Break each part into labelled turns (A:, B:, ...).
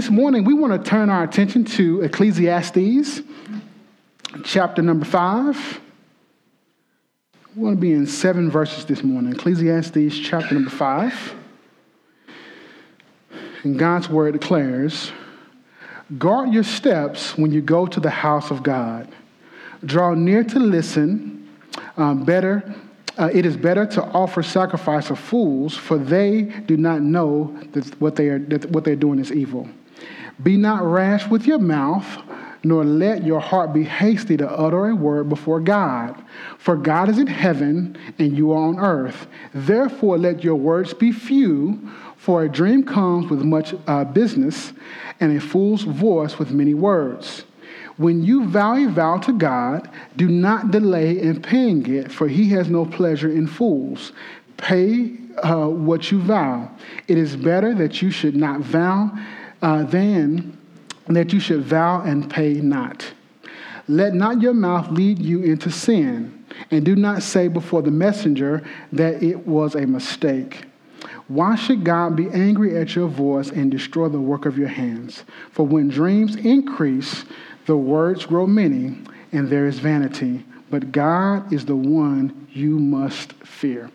A: this morning, we want to turn our attention to Ecclesiastes, chapter number five. We want to be in seven verses this morning. Ecclesiastes, chapter number five. And God's word declares Guard your steps when you go to the house of God. Draw near to listen. Um, better, uh, it is better to offer sacrifice of fools, for they do not know that what they are that what they're doing is evil. Be not rash with your mouth, nor let your heart be hasty to utter a word before God. For God is in heaven, and you are on earth. Therefore, let your words be few. For a dream comes with much uh, business, and a fool's voice with many words. When you vow a vow to God, do not delay in paying it, for he has no pleasure in fools. Pay uh, what you vow. It is better that you should not vow uh, than that you should vow and pay not. Let not your mouth lead you into sin, and do not say before the messenger that it was a mistake. Why should God be angry at your voice and destroy the work of your hands? For when dreams increase, the words grow many, and there is vanity. But God is the one you must fear.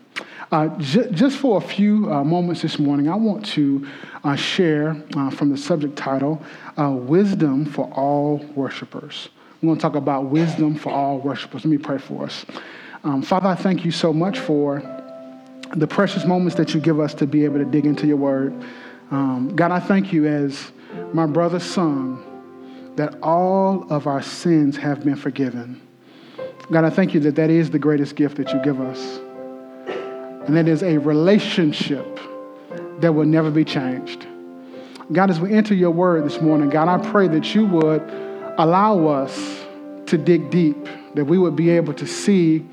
A: Uh, j- just for a few uh, moments this morning, I want to uh, share uh, from the subject title uh, Wisdom for All Worshipers. We're going to talk about wisdom for all worshipers. Let me pray for us. Um, Father, I thank you so much for the precious moments that you give us to be able to dig into your word. Um, God, I thank you as my brother sung that all of our sins have been forgiven. God, I thank you that that is the greatest gift that you give us. And that is a relationship that will never be changed. God, as we enter your word this morning, God, I pray that you would allow us to dig deep, that we would be able to see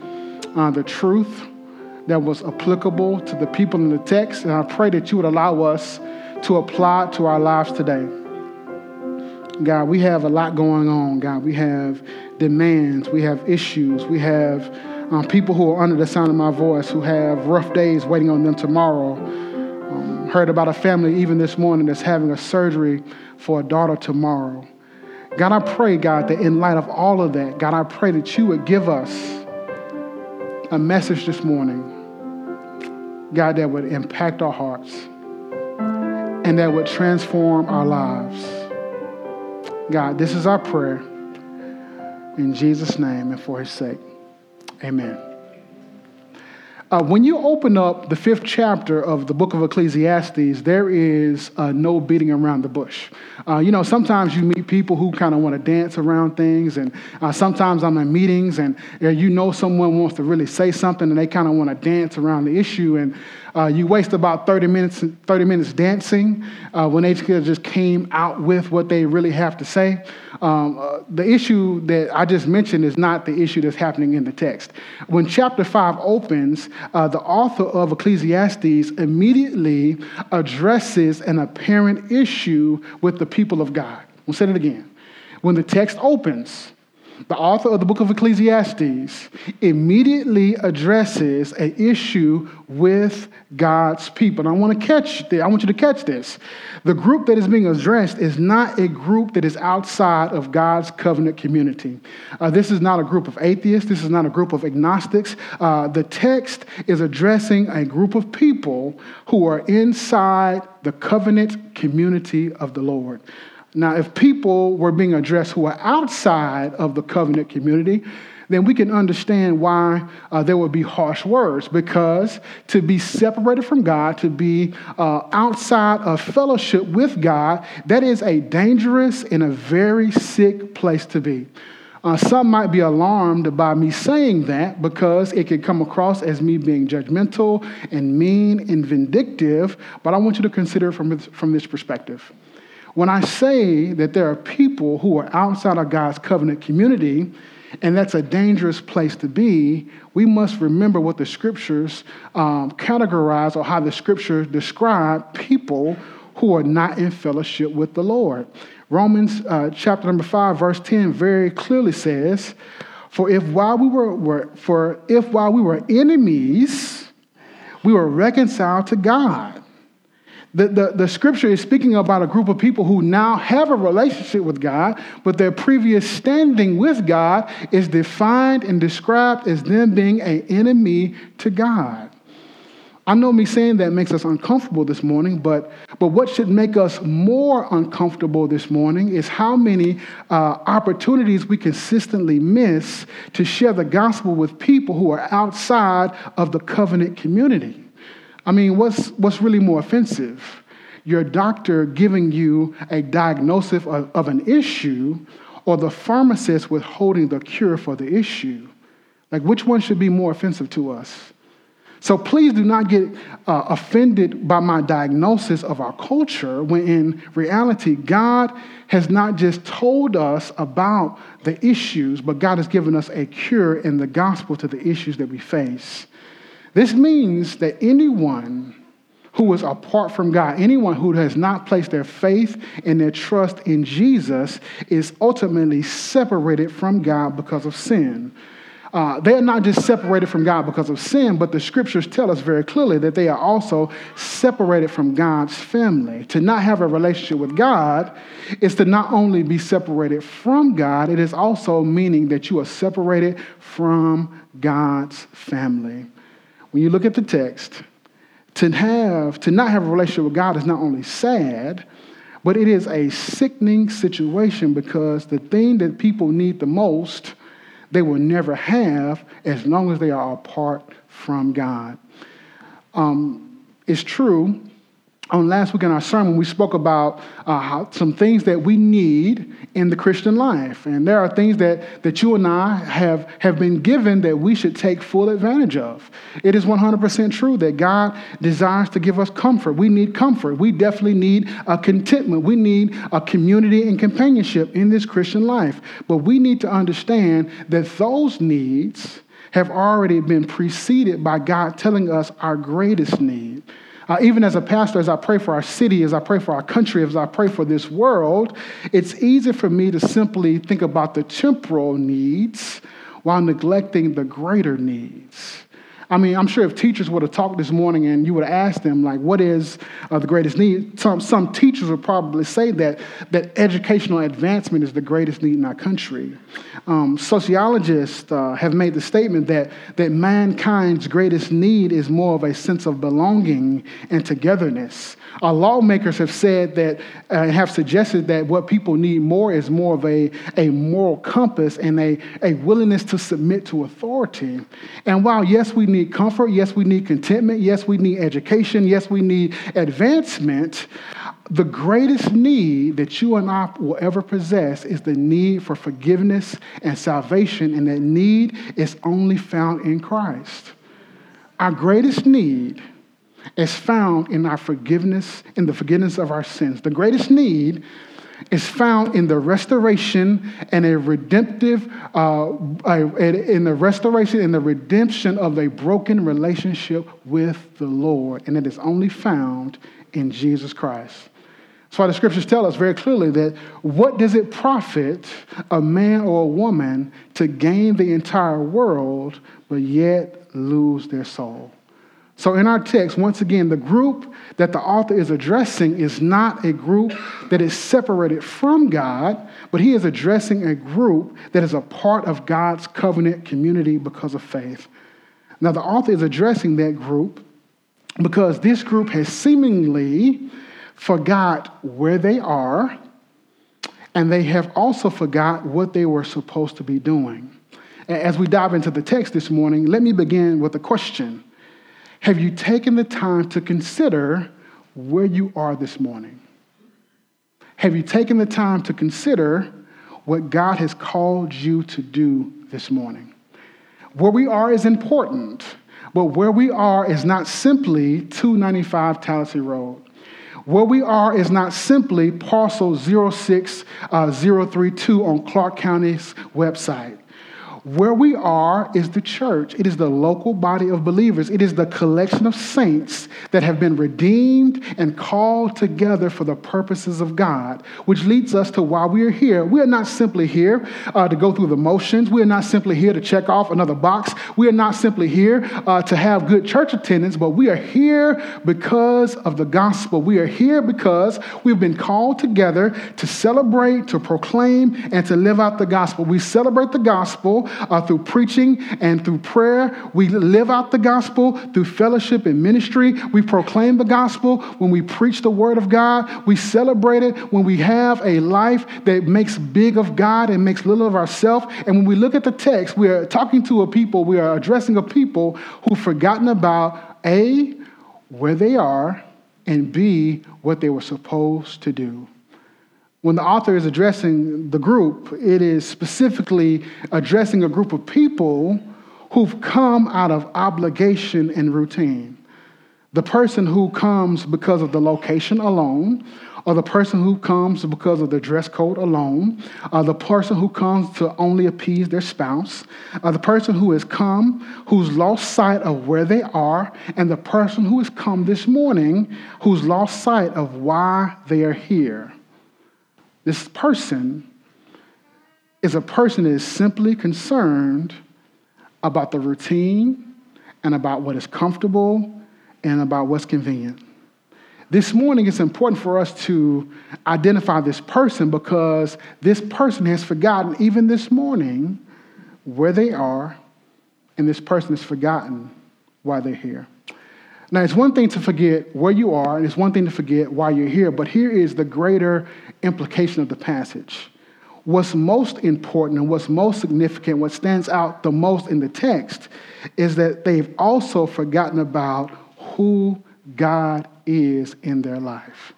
A: uh, the truth that was applicable to the people in the text. And I pray that you would allow us to apply it to our lives today. God, we have a lot going on. God, we have demands, we have issues, we have um, people who are under the sound of my voice who have rough days waiting on them tomorrow. Um, heard about a family even this morning that's having a surgery for a daughter tomorrow. God, I pray, God, that in light of all of that, God, I pray that you would give us a message this morning God, that would impact our hearts and that would transform our lives. God, this is our prayer. In Jesus' name and for his sake. Amen. Uh, when you open up the fifth chapter of the book of Ecclesiastes, there is uh, no beating around the bush. Uh, you know, sometimes you meet people who kind of want to dance around things, and uh, sometimes I'm in meetings and you know someone wants to really say something and they kind of want to dance around the issue. And uh, you waste about 30 minutes, 30 minutes dancing uh, when they just came out with what they really have to say. Um, uh, the issue that I just mentioned is not the issue that's happening in the text. When chapter 5 opens, uh, the author of Ecclesiastes immediately addresses an apparent issue with the people of God. We'll say it again. When the text opens, the author of the book of Ecclesiastes immediately addresses an issue with God's people. And I want to catch this. I want you to catch this. The group that is being addressed is not a group that is outside of God's covenant community. Uh, this is not a group of atheists. This is not a group of agnostics. Uh, the text is addressing a group of people who are inside the covenant community of the Lord. Now, if people were being addressed who are outside of the covenant community, then we can understand why uh, there would be harsh words because to be separated from God, to be uh, outside of fellowship with God, that is a dangerous and a very sick place to be. Uh, some might be alarmed by me saying that because it could come across as me being judgmental and mean and vindictive, but I want you to consider from from this perspective. When I say that there are people who are outside of God's covenant community, and that's a dangerous place to be, we must remember what the scriptures um, categorize or how the scriptures describe people who are not in fellowship with the Lord. Romans uh, chapter number 5, verse 10 very clearly says, For if while we were, were for if while we were enemies, we were reconciled to God The, the, the scripture is speaking about a group of people who now have a relationship with God, but their previous standing with God is defined and described as them being an enemy to God. I know me saying that makes us uncomfortable this morning, but, but what should make us more uncomfortable this morning is how many uh, opportunities we consistently miss to share the gospel with people who are outside of the covenant community. I mean, what's, what's really more offensive? Your doctor giving you a diagnosis of, of an issue or the pharmacist withholding the cure for the issue? Like, which one should be more offensive to us? So please do not get uh, offended by my diagnosis of our culture when in reality, God has not just told us about the issues, but God has given us a cure in the gospel to the issues that we face. This means that anyone who is apart from God, anyone who has not placed their faith and their trust in Jesus, is ultimately separated from God because of sin. Uh, they are not just separated from God because of sin, but the scriptures tell us very clearly that they are also separated from God's family. To not have a relationship with God is to not only be separated from God, it is also meaning that you are separated from God's family. When you look at the text, to have to not have a relationship with God is not only sad, but it is a sickening situation because the thing that people need the most they will never have as long as they are apart from God. Um, it's true. On last week in our sermon, we spoke about uh, how, some things that we need in the Christian life. And there are things that, that you and I have, have been given that we should take full advantage of. It is 100% true that God desires to give us comfort. We need comfort. We definitely need a contentment. We need a community and companionship in this Christian life. But we need to understand that those needs have already been preceded by God telling us our greatest need. Uh, even as a pastor, as I pray for our city, as I pray for our country, as I pray for this world, it's easy for me to simply think about the temporal needs while neglecting the greater needs. I mean, I'm sure if teachers would have talked this morning and you would have asked them, like, what is uh, the greatest need? Some, some teachers would probably say that, that educational advancement is the greatest need in our country. Um, sociologists uh, have made the statement that, that mankind's greatest need is more of a sense of belonging and togetherness. Our lawmakers have said that, uh, have suggested that what people need more is more of a, a moral compass and a, a willingness to submit to authority. And while, yes, we need comfort, yes, we need contentment, yes, we need education, yes, we need advancement, the greatest need that you and I will ever possess is the need for forgiveness and salvation, and that need is only found in Christ. Our greatest need is found in our forgiveness, in the forgiveness of our sins. The greatest need is found in the restoration and a redemptive, uh, in the restoration and the redemption of a broken relationship with the Lord. And it is only found in Jesus Christ. That's why the scriptures tell us very clearly that what does it profit a man or a woman to gain the entire world but yet lose their soul? So, in our text, once again, the group that the author is addressing is not a group that is separated from God, but he is addressing a group that is a part of God's covenant community because of faith. Now, the author is addressing that group because this group has seemingly forgot where they are, and they have also forgot what they were supposed to be doing. As we dive into the text this morning, let me begin with a question. Have you taken the time to consider where you are this morning? Have you taken the time to consider what God has called you to do this morning? Where we are is important, but where we are is not simply 295 Tallahassee Road. Where we are is not simply parcel 06032 uh, on Clark County's website. Where we are is the church. It is the local body of believers. It is the collection of saints that have been redeemed and called together for the purposes of God, which leads us to why we are here. We are not simply here uh, to go through the motions. We are not simply here to check off another box. We are not simply here uh, to have good church attendance, but we are here because of the gospel. We are here because we've been called together to celebrate, to proclaim, and to live out the gospel. We celebrate the gospel uh, through preaching and through prayer. We live out the gospel through fellowship and ministry. We proclaim the gospel when we preach the word of God. We celebrate it when we have a life that makes big of God and makes little of ourselves. And when we look at the text, we are talking to a people, we are addressing a people who've forgotten about A, where they are, and B, what they were supposed to do when the author is addressing the group, it is specifically addressing a group of people who've come out of obligation and routine. The person who comes because of the location alone, or the person who comes because of the dress code alone, or the person who comes to only appease their spouse, or the person who has come who's lost sight of where they are, and the person who has come this morning who's lost sight of why they are here. This person is a person that is simply concerned about the routine and about what is comfortable and about what's convenient. This morning, it's important for us to identify this person because this person has forgotten, even this morning, where they are, and this person has forgotten why they're here. Now, it's one thing to forget where you are, and it's one thing to forget why you're here, but here is the greater implication of the passage. What's most important and what's most significant, what stands out the most in the text, is that they've also forgotten about who God is in their life.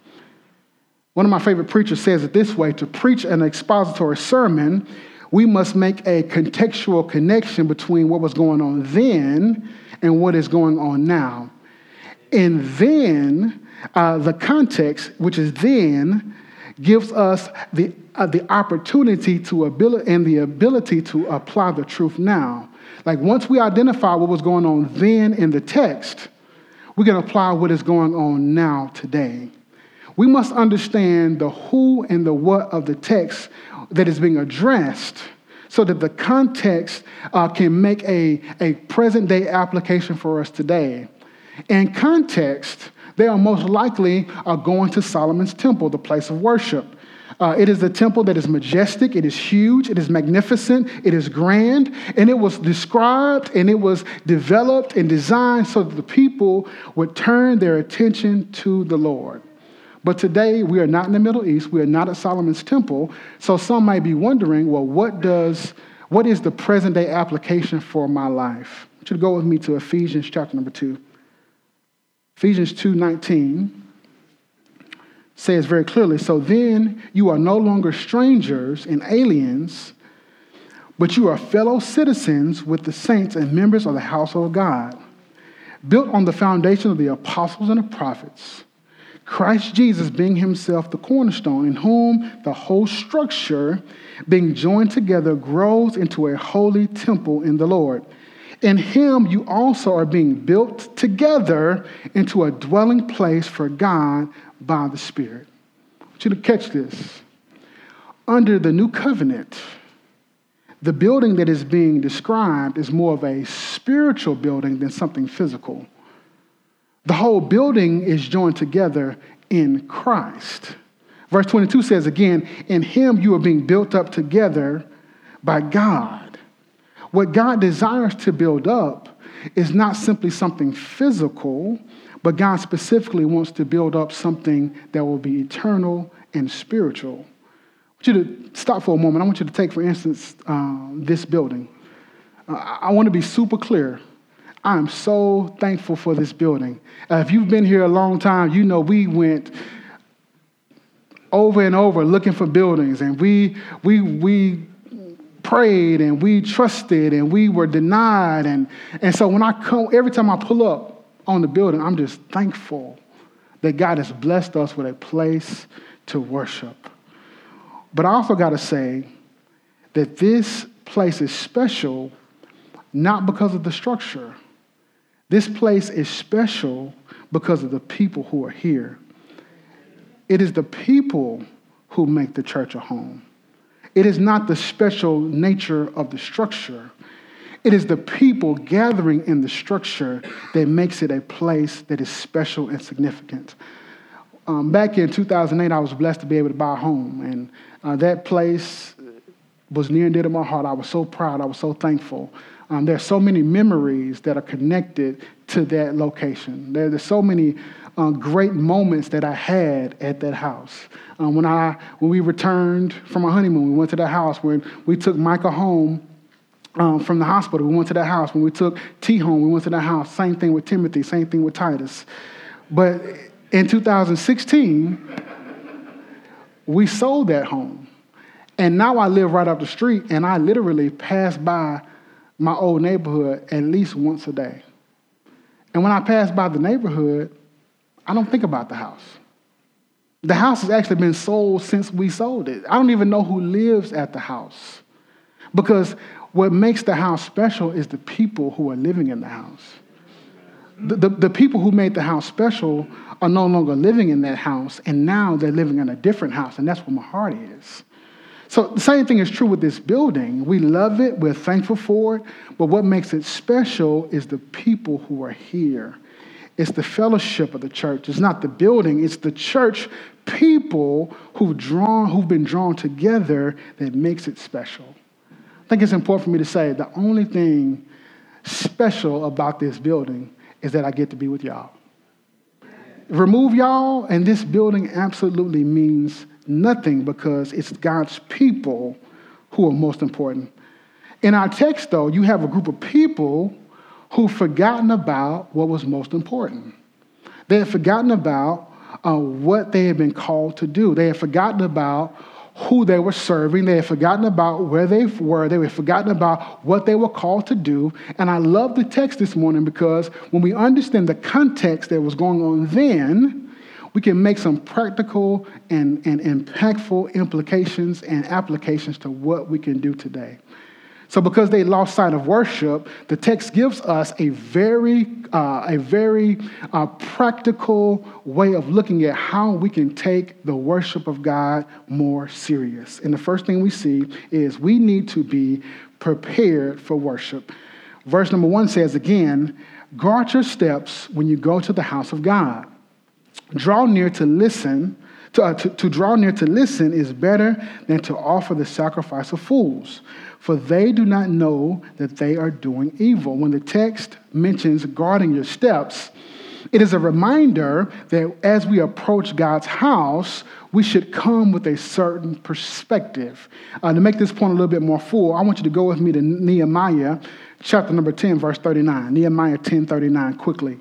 A: One of my favorite preachers says it this way to preach an expository sermon, we must make a contextual connection between what was going on then and what is going on now. And then uh, the context, which is then, gives us the, uh, the opportunity to ability and the ability to apply the truth now. Like once we identify what was going on then in the text, we can apply what is going on now today. We must understand the who and the what of the text that is being addressed so that the context uh, can make a, a present day application for us today. In context, they are most likely uh, going to Solomon's temple, the place of worship. Uh, it is a temple that is majestic, it is huge, it is magnificent, it is grand, and it was described and it was developed and designed so that the people would turn their attention to the Lord. But today, we are not in the Middle East, we are not at Solomon's temple, so some might be wondering well, what, does, what is the present day application for my life? Want you to go with me to Ephesians chapter number 2. Ephesians 2:19 says very clearly, so then you are no longer strangers and aliens, but you are fellow citizens with the saints and members of the household of God, built on the foundation of the apostles and the prophets. Christ Jesus being himself the cornerstone, in whom the whole structure, being joined together, grows into a holy temple in the Lord. In him, you also are being built together into a dwelling place for God by the Spirit. I want you to catch this. Under the new covenant, the building that is being described is more of a spiritual building than something physical. The whole building is joined together in Christ. Verse 22 says again, In him you are being built up together by God what God desires to build up is not simply something physical, but God specifically wants to build up something that will be eternal and spiritual. I want you to stop for a moment. I want you to take, for instance, uh, this building. Uh, I want to be super clear. I am so thankful for this building. Uh, if you've been here a long time, you know we went over and over looking for buildings, and we we we prayed and we trusted and we were denied. And, and so when I come, every time I pull up on the building, I'm just thankful that God has blessed us with a place to worship. But I also got to say that this place is special not because of the structure. This place is special because of the people who are here. It is the people who make the church a home. It is not the special nature of the structure. It is the people gathering in the structure that makes it a place that is special and significant. Um, back in 2008, I was blessed to be able to buy a home, and uh, that place was near and dear to my heart. I was so proud. I was so thankful. Um, there are so many memories that are connected to that location. There, there's so many uh, great moments that I had at that house. Um, when, I, when we returned from our honeymoon, we went to that house. When we took Micah home um, from the hospital, we went to that house. When we took T home, we went to that house. Same thing with Timothy, same thing with Titus. But in 2016, we sold that home. And now I live right up the street, and I literally pass by my old neighborhood at least once a day. And when I pass by the neighborhood, I don't think about the house. The house has actually been sold since we sold it. I don't even know who lives at the house. Because what makes the house special is the people who are living in the house. The, the, the, people who made the house special are no longer living in that house, and now they're living in a different house, and that's where my heart is. So the same thing is true with this building. We love it, we're thankful for it, but what makes it special is the people who are here. It's the fellowship of the church. It's not the building, it's the church people who've drawn, who've been drawn together that makes it special. I think it's important for me to say the only thing special about this building is that I get to be with y'all. Remove y'all, and this building absolutely means nothing because it's God's people who are most important. In our text, though, you have a group of people who've forgotten about what was most important. They had forgotten about uh, what they had been called to do. They had forgotten about who they were serving. They had forgotten about where they were. They had forgotten about what they were called to do. And I love the text this morning because when we understand the context that was going on then, we can make some practical and, and impactful implications and applications to what we can do today. So, because they lost sight of worship, the text gives us a very, uh, a very uh, practical way of looking at how we can take the worship of God more serious. And the first thing we see is we need to be prepared for worship. Verse number one says again, guard your steps when you go to the house of God. Draw near to listen. To, uh, to, to draw near to listen is better than to offer the sacrifice of fools, for they do not know that they are doing evil. When the text mentions guarding your steps, it is a reminder that as we approach God's house, we should come with a certain perspective. Uh, to make this point a little bit more full, I want you to go with me to Nehemiah chapter number 10, verse 39. Nehemiah 10 39, quickly.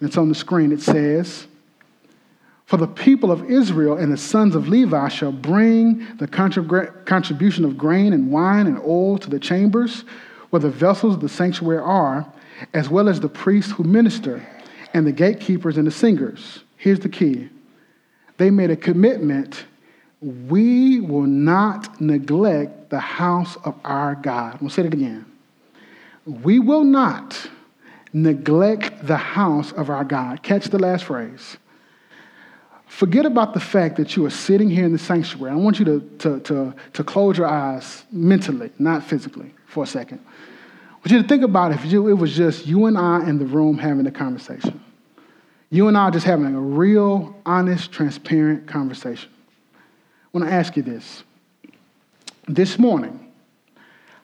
A: It's on the screen. It says, for the people of Israel and the sons of Levi shall bring the contribution of grain and wine and oil to the chambers where the vessels of the sanctuary are, as well as the priests who minister, and the gatekeepers and the singers. Here's the key they made a commitment we will not neglect the house of our God. We'll say it again. We will not neglect the house of our God. Catch the last phrase. Forget about the fact that you are sitting here in the sanctuary. I want you to, to, to, to close your eyes mentally, not physically, for a second. I want you to think about if you, it was just you and I in the room having a conversation. You and I just having a real, honest, transparent conversation. I want to ask you this. This morning,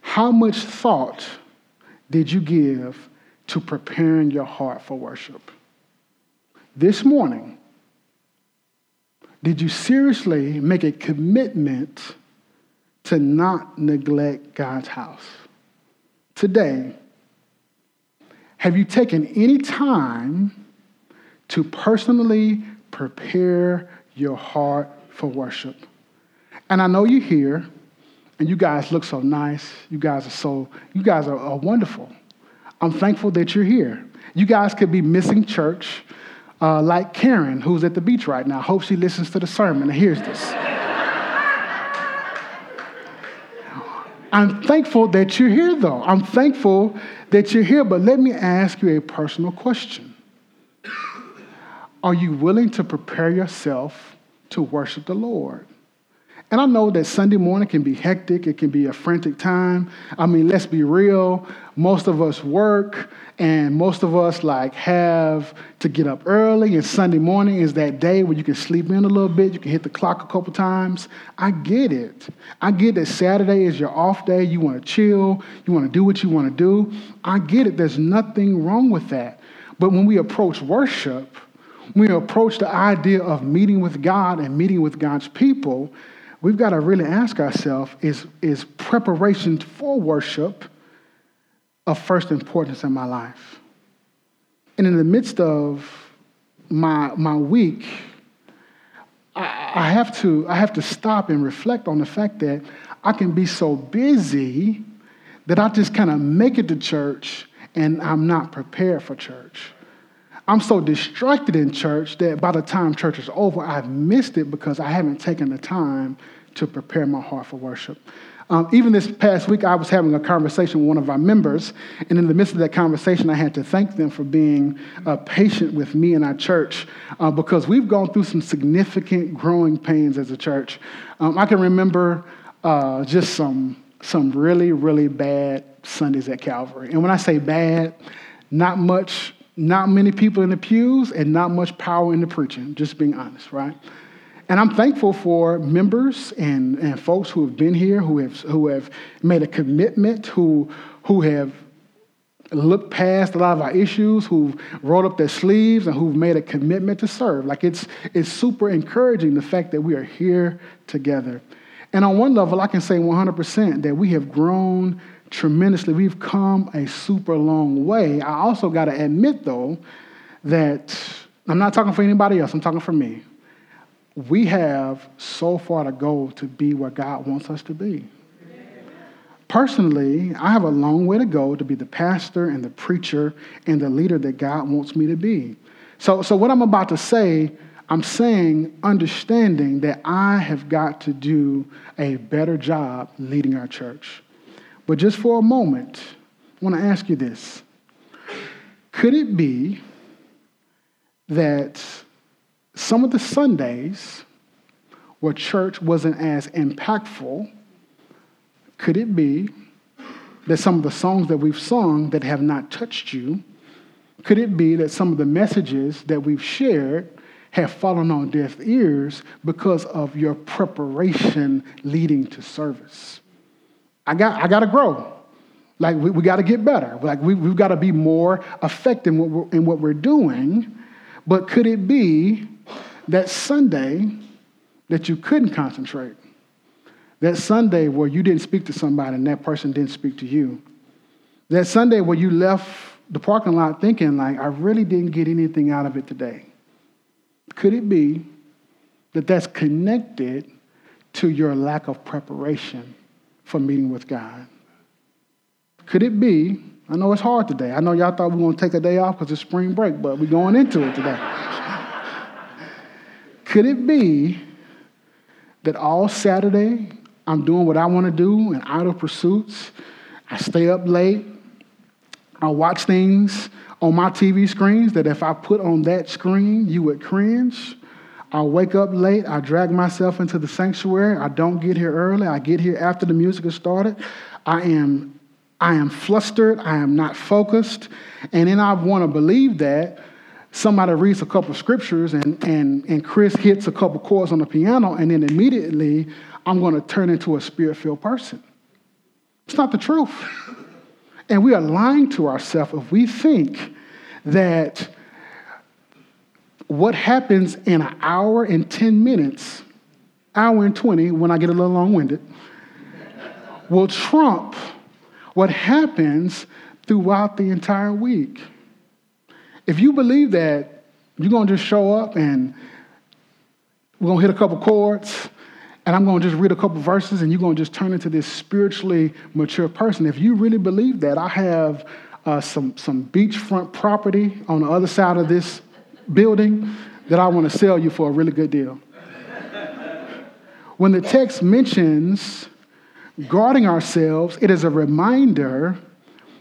A: how much thought did you give to preparing your heart for worship? This morning, did you seriously make a commitment to not neglect God's house? Today, have you taken any time to personally prepare your heart for worship? And I know you're here, and you guys look so nice. You guys are so, you guys are, are wonderful. I'm thankful that you're here. You guys could be missing church uh, like Karen, who's at the beach right now. Hope she listens to the sermon and hears this. I'm thankful that you're here, though. I'm thankful that you're here, but let me ask you a personal question. Are you willing to prepare yourself to worship the Lord? And I know that Sunday morning can be hectic, it can be a frantic time. I mean, let's be real. Most of us work and most of us like have to get up early and Sunday morning is that day where you can sleep in a little bit, you can hit the clock a couple times. I get it. I get that Saturday is your off day, you want to chill, you want to do what you want to do. I get it. There's nothing wrong with that. But when we approach worship, when we approach the idea of meeting with God and meeting with God's people, we've got to really ask ourselves is, is preparation for worship of first importance in my life? And in the midst of my, my week, I, I, have to, I have to stop and reflect on the fact that I can be so busy that I just kind of make it to church and I'm not prepared for church. I'm so distracted in church that by the time church is over, I've missed it because I haven't taken the time to prepare my heart for worship. Um, even this past week, I was having a conversation with one of our members, and in the midst of that conversation, I had to thank them for being uh, patient with me and our church uh, because we've gone through some significant growing pains as a church. Um, I can remember uh, just some, some really, really bad Sundays at Calvary. And when I say bad, not much not many people in the pews and not much power in the preaching, just being honest, right? And I'm thankful for members and, and folks who have been here, who have, who have made a commitment, who, who have looked past a lot of our issues, who've rolled up their sleeves, and who've made a commitment to serve. Like it's, it's super encouraging the fact that we are here together. And on one level, I can say 100% that we have grown tremendously. We've come a super long way. I also got to admit, though, that I'm not talking for anybody else, I'm talking for me. We have so far to go to be where God wants us to be. Personally, I have a long way to go to be the pastor and the preacher and the leader that God wants me to be. So, so what I'm about to say, I'm saying understanding that I have got to do a better job leading our church. But just for a moment, I want to ask you this. Could it be that some of the Sundays where church wasn't as impactful, could it be that some of the songs that we've sung that have not touched you, could it be that some of the messages that we've shared have fallen on deaf ears because of your preparation leading to service? I got, I got to grow. Like, we, we got to get better. Like, we, we've got to be more effective in what, in what we're doing. But could it be that Sunday that you couldn't concentrate? That Sunday where you didn't speak to somebody and that person didn't speak to you? That Sunday where you left the parking lot thinking, like, I really didn't get anything out of it today? Could it be that that's connected to your lack of preparation for meeting with God? Could it be? I know it's hard today. I know y'all thought we were going to take a day off because it's spring break, but we're going into it today. Could it be that all Saturday I'm doing what I want to do in idle pursuits? I stay up late. I watch things on my TV screens that if I put on that screen, you would cringe. I wake up late. I drag myself into the sanctuary. I don't get here early. I get here after the music has started. I am, I am flustered. I am not focused. And then I want to believe that somebody reads a couple scriptures and, and, and Chris hits a couple chords on the piano, and then immediately I'm going to turn into a spirit filled person. It's not the truth. And we are lying to ourselves if we think that what happens in an hour and 10 minutes, hour and 20, when I get a little long winded, will trump what happens throughout the entire week. If you believe that, you're going to just show up and we're going to hit a couple chords and I'm going to just read a couple verses and you're going to just turn into this spiritually mature person. If you really believe that, I have uh, some, some beachfront property on the other side of this building that I want to sell you for a really good deal. when the text mentions Guarding ourselves, it is a reminder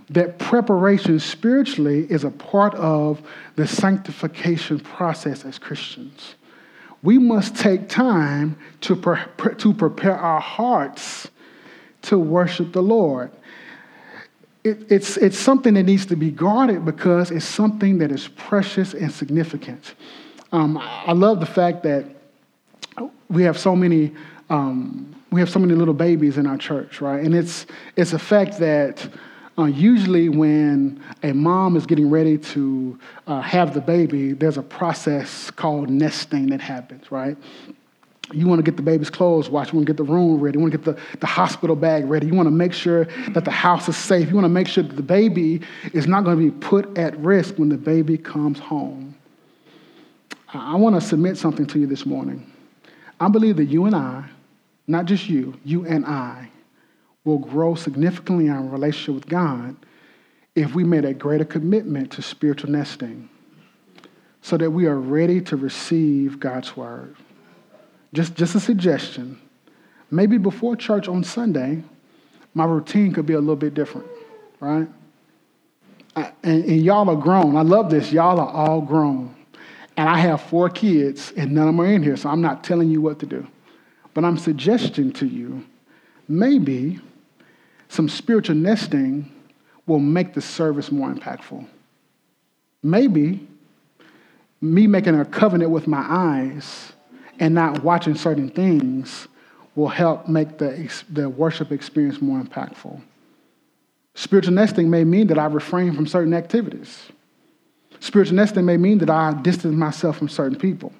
A: that preparation spiritually is a part of the sanctification process as Christians. We must take time to, pre- to prepare our hearts to worship the Lord. It, it's, it's something that needs to be guarded because it's something that is precious and significant. Um, I love the fact that we have so many um, we have so many little babies in our church, right? And it's it's a fact that uh, usually when a mom is getting ready to uh, have the baby, there's a process called nesting that happens, right? You want to get the baby's clothes washed. You want to get the room ready. You want to get the, the hospital bag ready. You want to make sure that the house is safe. You want to make sure that the baby is not going to be put at risk when the baby comes home. I want to submit something to you this morning. I believe that you and I, not just you, you and I, will grow significantly in our relationship with God if we made a greater commitment to spiritual nesting so that we are ready to receive God's word. Just, just a suggestion. Maybe before church on Sunday, my routine could be a little bit different, right? I, and, and y'all are grown. I love this. Y'all are all grown. And I have four kids, and none of them are in here, so I'm not telling you what to do. But I'm suggesting to you maybe some spiritual nesting will make the service more impactful. Maybe me making a covenant with my eyes and not watching certain things will help make the, the worship experience more impactful. Spiritual nesting may mean that I refrain from certain activities. Spiritual nesting may mean that I distance myself from certain people.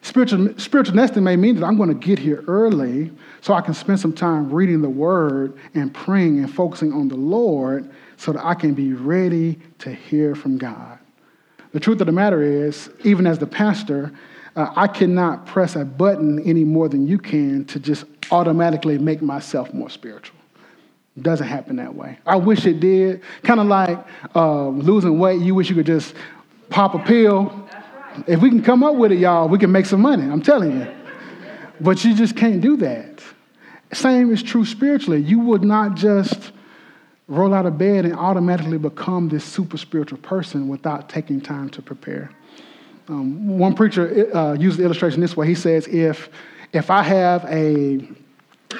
A: Spiritual, spiritual nesting may mean that I'm going to get here early so I can spend some time reading the word and praying and focusing on the Lord so that I can be ready to hear from God. The truth of the matter is, even as the pastor, uh, I cannot press a button any more than you can to just automatically make myself more spiritual. It doesn't happen that way. I wish it did. Kind of like uh, losing weight, you wish you could just pop a pill if we can come up with it, y'all, we can make some money. I'm telling you. But you just can't do that. Same is true spiritually. You would not just roll out of bed and automatically become this super spiritual person without taking time to prepare. Um, one preacher uh, used the illustration this way. He says, if, if I have a,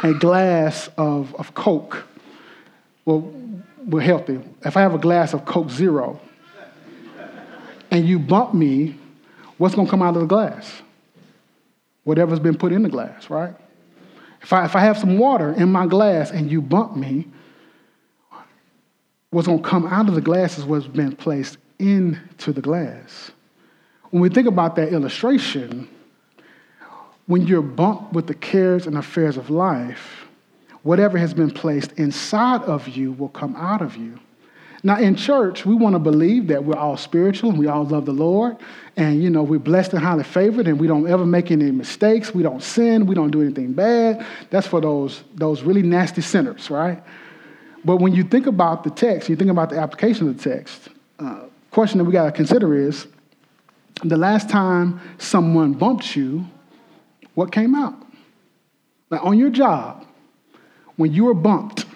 A: a glass of, of Coke, well, we're healthy. If I have a glass of Coke Zero and you bump me what's going to come out of the glass? Whatever's been put in the glass, right? If I, if I have some water in my glass and you bump me, what's going to come out of the glass is what's been placed into the glass. When we think about that illustration, when you're bumped with the cares and affairs of life, whatever has been placed inside of you will come out of you. Now, in church, we want to believe that we're all spiritual and we all love the Lord. And, you know, we're blessed and highly favored and we don't ever make any mistakes. We don't sin. We don't do anything bad. That's for those, those really nasty sinners, right? But when you think about the text, you think about the application of the text, uh, question that we got to consider is the last time someone bumped you, what came out? Now, on your job, when you were bumped,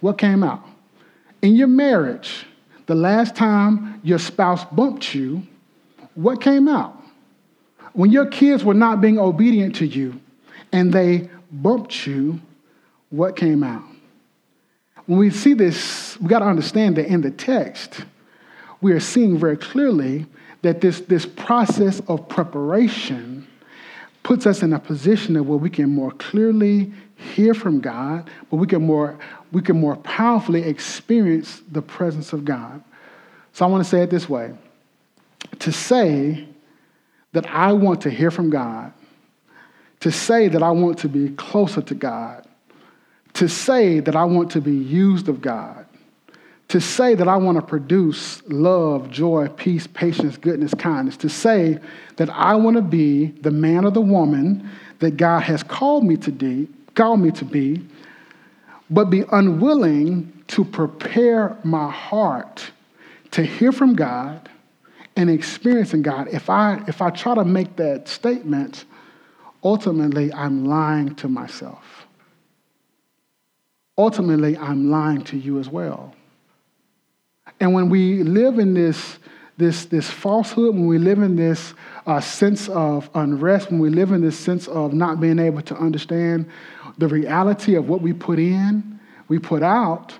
A: what came out? In your marriage, the last time your spouse bumped you, what came out? When your kids were not being obedient to you and they bumped you, what came out? When we see this, we got to understand that in the text, we are seeing very clearly that this, this process of preparation puts us in a position of where we can more clearly hear from God, but we can more we can more powerfully experience the presence of God. So I want to say it this way. To say that I want to hear from God, to say that I want to be closer to God, to say that I want to be used of God, to say that I want to produce love, joy, peace, patience, goodness, kindness, to say that I want to be the man or the woman that God has called me to be, called me to be, but be unwilling to prepare my heart to hear from God and experiencing God. If I if I try to make that statement, ultimately I'm lying to myself. ultimately I'm lying to you as well. And when we live in this, this, this falsehood, when we live in this uh, sense of unrest, when we live in this sense of not being able to understand the reality of what we put in, we put out,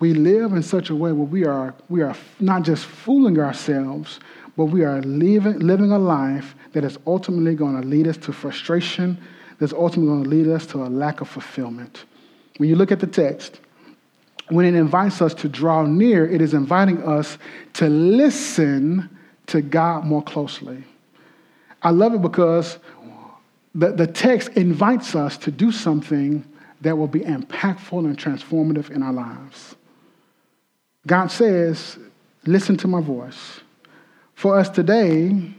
A: we live in such a way where we are, we are not just fooling ourselves, but we are living, living a life that is ultimately going to lead us to frustration, that's ultimately going to lead us to a lack of fulfillment. When you look at the text, when it invites us to draw near, it is inviting us to listen to God more closely. I love it because the, the text invites us to do something that will be impactful and transformative in our lives. God says, Listen to my voice. For us today,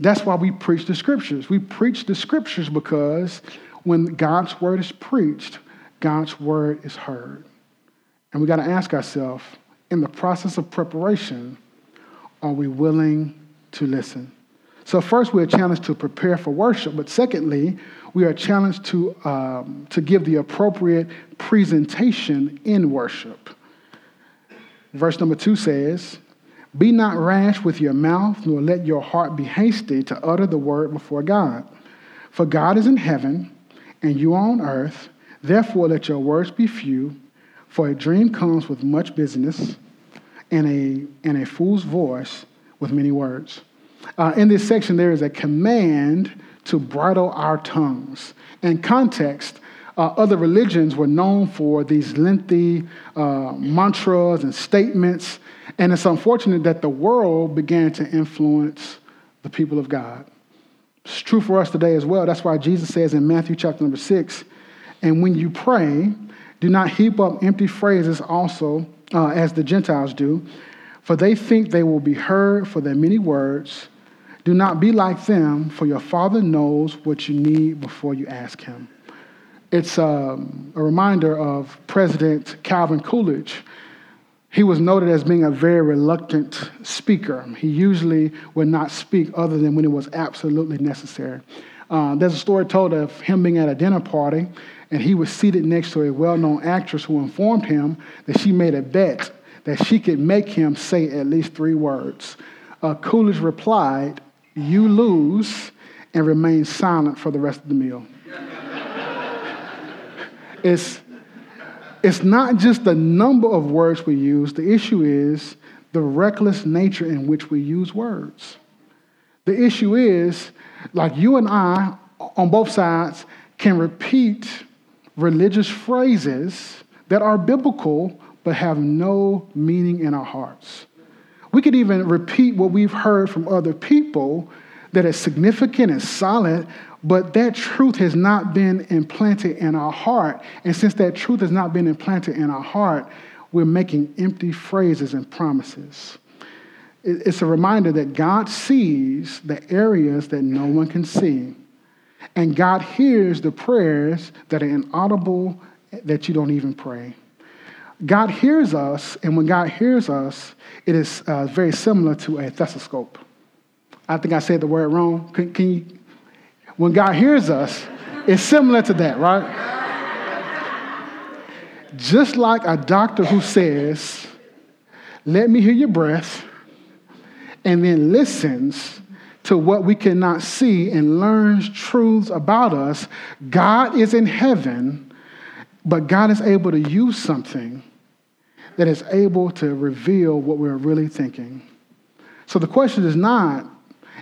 A: that's why we preach the scriptures. We preach the scriptures because when God's word is preached, God's word is heard. And we got to ask ourselves in the process of preparation, are we willing to listen? So, first, we're challenged to prepare for worship, but secondly, we are challenged to, um, to give the appropriate presentation in worship. Verse number two says, Be not rash with your mouth, nor let your heart be hasty to utter the word before God. For God is in heaven, and you are on earth. Therefore, let your words be few, for a dream comes with much business, and a, and a fool's voice with many words. Uh, in this section, there is a command to bridle our tongues. In context, uh, other religions were known for these lengthy uh, mantras and statements, and it's unfortunate that the world began to influence the people of God. It's true for us today as well. That's why Jesus says in Matthew chapter number six, and when you pray, do not heap up empty phrases also, uh, as the Gentiles do, for they think they will be heard for their many words. Do not be like them, for your Father knows what you need before you ask Him. It's um, a reminder of President Calvin Coolidge. He was noted as being a very reluctant speaker. He usually would not speak other than when it was absolutely necessary. Uh, there's a story told of him being at a dinner party, and he was seated next to a well known actress who informed him that she made a bet that she could make him say at least three words. Uh, Coolidge replied, you lose and remain silent for the rest of the meal. it's, it's not just the number of words we use, the issue is the reckless nature in which we use words. The issue is, like you and I on both sides can repeat religious phrases that are biblical but have no meaning in our hearts. We could even repeat what we've heard from other people that is significant and solid, but that truth has not been implanted in our heart. And since that truth has not been implanted in our heart, we're making empty phrases and promises. It's a reminder that God sees the areas that no one can see. And God hears the prayers that are inaudible that you don't even pray. God hears us, and when God hears us, it is uh, very similar to a stethoscope. I think I said the word wrong. Can, can you? When God hears us, it's similar to that, right? Just like a doctor who says, Let me hear your breath, and then listens to what we cannot see and learns truths about us, God is in heaven, but God is able to use something that is able to reveal what we're really thinking. So the question is not,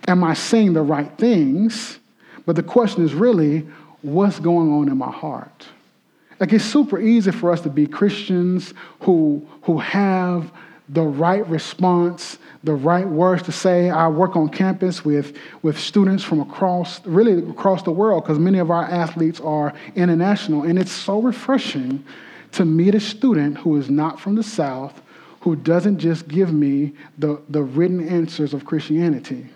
A: am I saying the right things? But the question is really, what's going on in my heart? Like it's super easy for us to be Christians who, who have the right response, the right words to say. I work on campus with, with students from across, really across the world, because many of our athletes are international, and it's so refreshing to meet a student who is not from the South, who doesn't just give me the, the written answers of Christianity.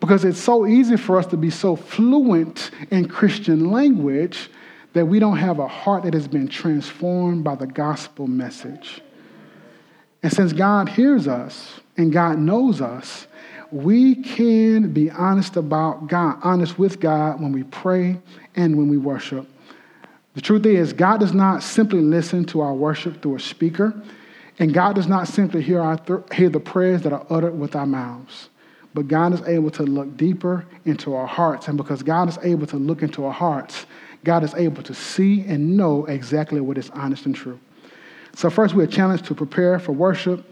A: Because it's so easy for us to be so fluent in Christian language that we don't have a heart that has been transformed by the gospel message. And since God hears us and God knows us, we can be honest about God, honest with God when we pray and when we worship. The truth is, God does not simply listen to our worship through a speaker, and God does not simply hear, our th- hear the prayers that are uttered with our mouths. But God is able to look deeper into our hearts. And because God is able to look into our hearts, God is able to see and know exactly what is honest and true. So, first, we are challenged to prepare for worship.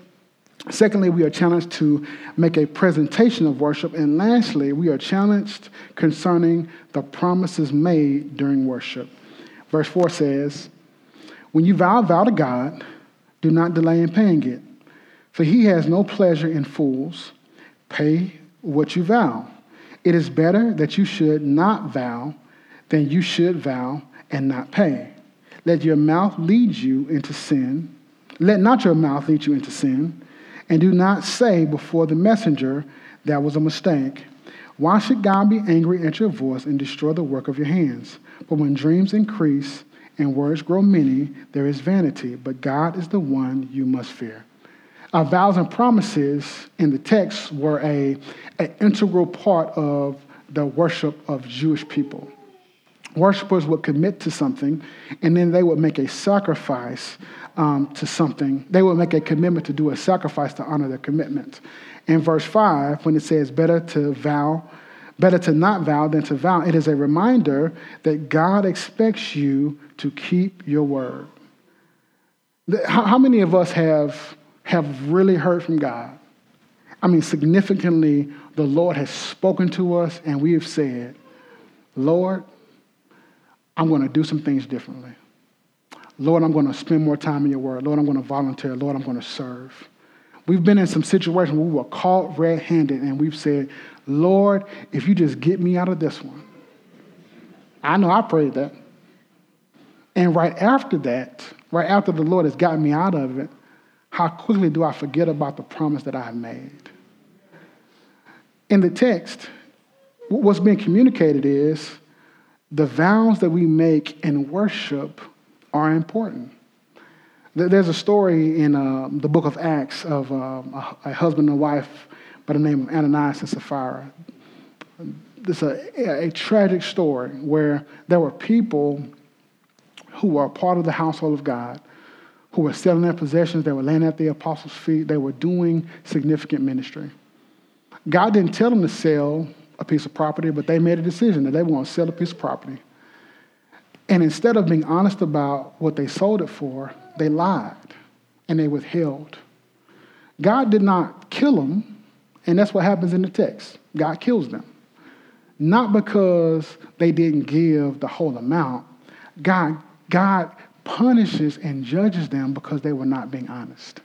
A: Secondly, we are challenged to make a presentation of worship. And lastly, we are challenged concerning the promises made during worship. Verse 4 says, When you vow a vow to God, do not delay in paying it, for he has no pleasure in fools. Pay what you vow. It is better that you should not vow than you should vow and not pay. Let your mouth lead you into sin. Let not your mouth lead you into sin and do not say before the messenger, That was a mistake. Why should God be angry at your voice and destroy the work of your hands? But when dreams increase and words grow many, there is vanity, but God is the one you must fear. Our vows and promises in the text were a, an integral part of the worship of Jewish people. Worshippers would commit to something, and then they would make a sacrifice um, to something. They would make a commitment to do a sacrifice to honor their commitment. In verse 5, when it says, better to vow, better to not vow than to vow, it is a reminder that God expects you to keep your word. How many of us have, have really heard from God? I mean, significantly, the Lord has spoken to us, and we have said, Lord, I'm going to do some things differently. Lord, I'm going to spend more time in your word. Lord, I'm going to volunteer. Lord, I'm going to serve. We've been in some situations where we were caught red handed and we've said, Lord, if you just get me out of this one. I know I prayed that. And right after that, right after the Lord has gotten me out of it, how quickly do I forget about the promise that I have made? In the text, what's being communicated is the vows that we make in worship are important. There's a story in uh, the book of Acts of um, a, husband and wife by the name of Ananias and Sapphira. Is a, a tragic story where there were people who were part of the household of God, who were selling their possessions, they were laying at the apostles' feet, they were doing significant ministry. God didn't tell them to sell a piece of property, but they made a decision that they going to sell a piece of property. And instead of being honest about what they sold it for, they lied and they withheld. God did not kill them, and that's what happens in the text. God kills them. Not because they didn't give the whole amount. God, God punishes and judges them because they were not being honest.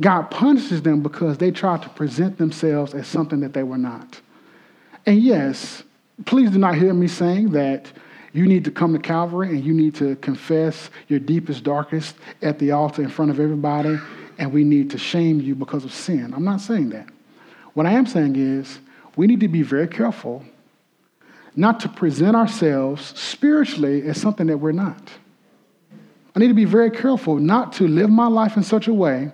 A: God punishes them because they tried to present themselves as something that they were not. And yes, please do not hear me saying that you need to come to Calvary and you need to confess your deepest, darkest at the altar in front of everybody, and we need to shame you because of sin. I'm not saying that. What I am saying is we need to be very careful not to present ourselves spiritually as something that we're not. I need to be very careful not to live my life in such a way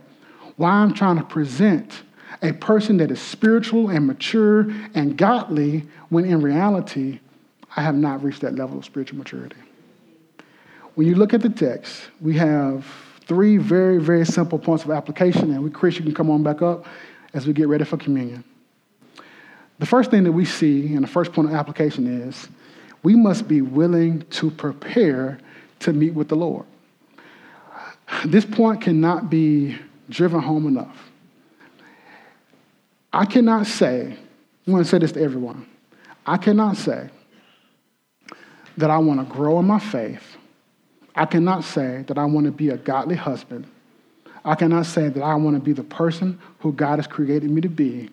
A: while I'm trying to present a person that is spiritual and mature and godly when in reality I have not reached that level of spiritual maturity. When you look at the text, we have three very, very simple points of application, and we, Chris, you can come on back up as we get ready for communion. The first thing that we see, and the first point of application is we must be willing to prepare to meet with the Lord. This point cannot be driven home enough. I cannot say, I want to say this to everyone. I cannot say that I want to grow in my faith. I cannot say that I want to be a godly husband. I cannot say that I want to be the person who God has created me to be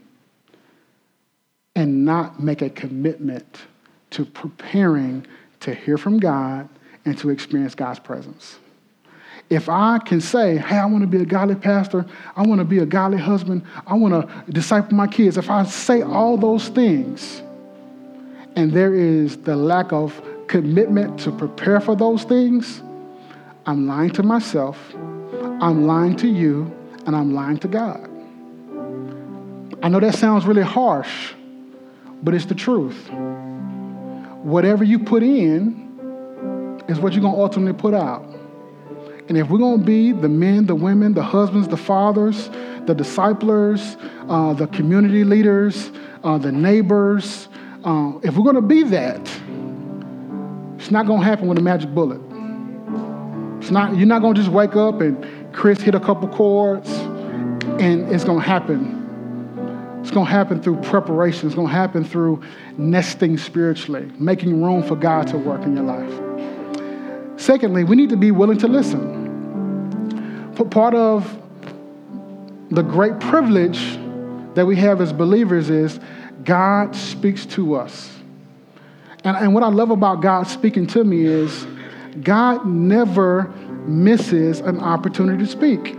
A: and not make a commitment to preparing to hear from God and to experience God's presence. If I can say, hey, I want to be a godly pastor, I want to be a godly husband, I want to disciple my kids, if I say all those things and there is the lack of commitment to prepare for those things, I'm lying to myself, I'm lying to you, and I'm lying to God. I know that sounds really harsh, but it's the truth. Whatever you put in is what you're going to ultimately put out. And if we're going to be the men, the women, the husbands, the fathers, the disciplers, uh, the community leaders, uh, the neighbors, uh, if we're going to be that, it's not going to happen with a magic bullet. It's not, you're not going to just wake up and Chris hit a couple chords and it's going to happen. It's going to happen through preparation. It's going to happen through nesting spiritually, making room for God to work in your life. Secondly, we need to be willing to listen. Part of the great privilege that we have as believers is God speaks to us. And, and what I love about God speaking to me is God never misses an opportunity to speak.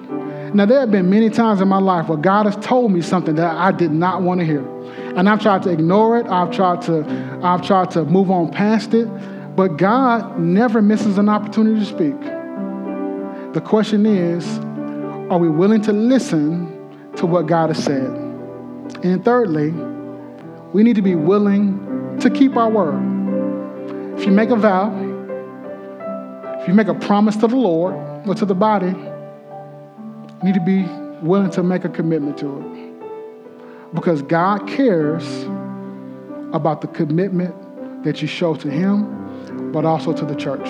A: Now, there have been many times in my life where God has told me something that I did not want to hear. And I've tried to ignore it, I've tried to, I've tried to move on past it, but God never misses an opportunity to speak. The question is, are we willing to listen to what God has said? And thirdly, we need to be willing to keep our word. If you make a vow, if you make a promise to the Lord or to the body, you need to be willing to make a commitment to it. Because God cares about the commitment that you show to Him, but also to the church.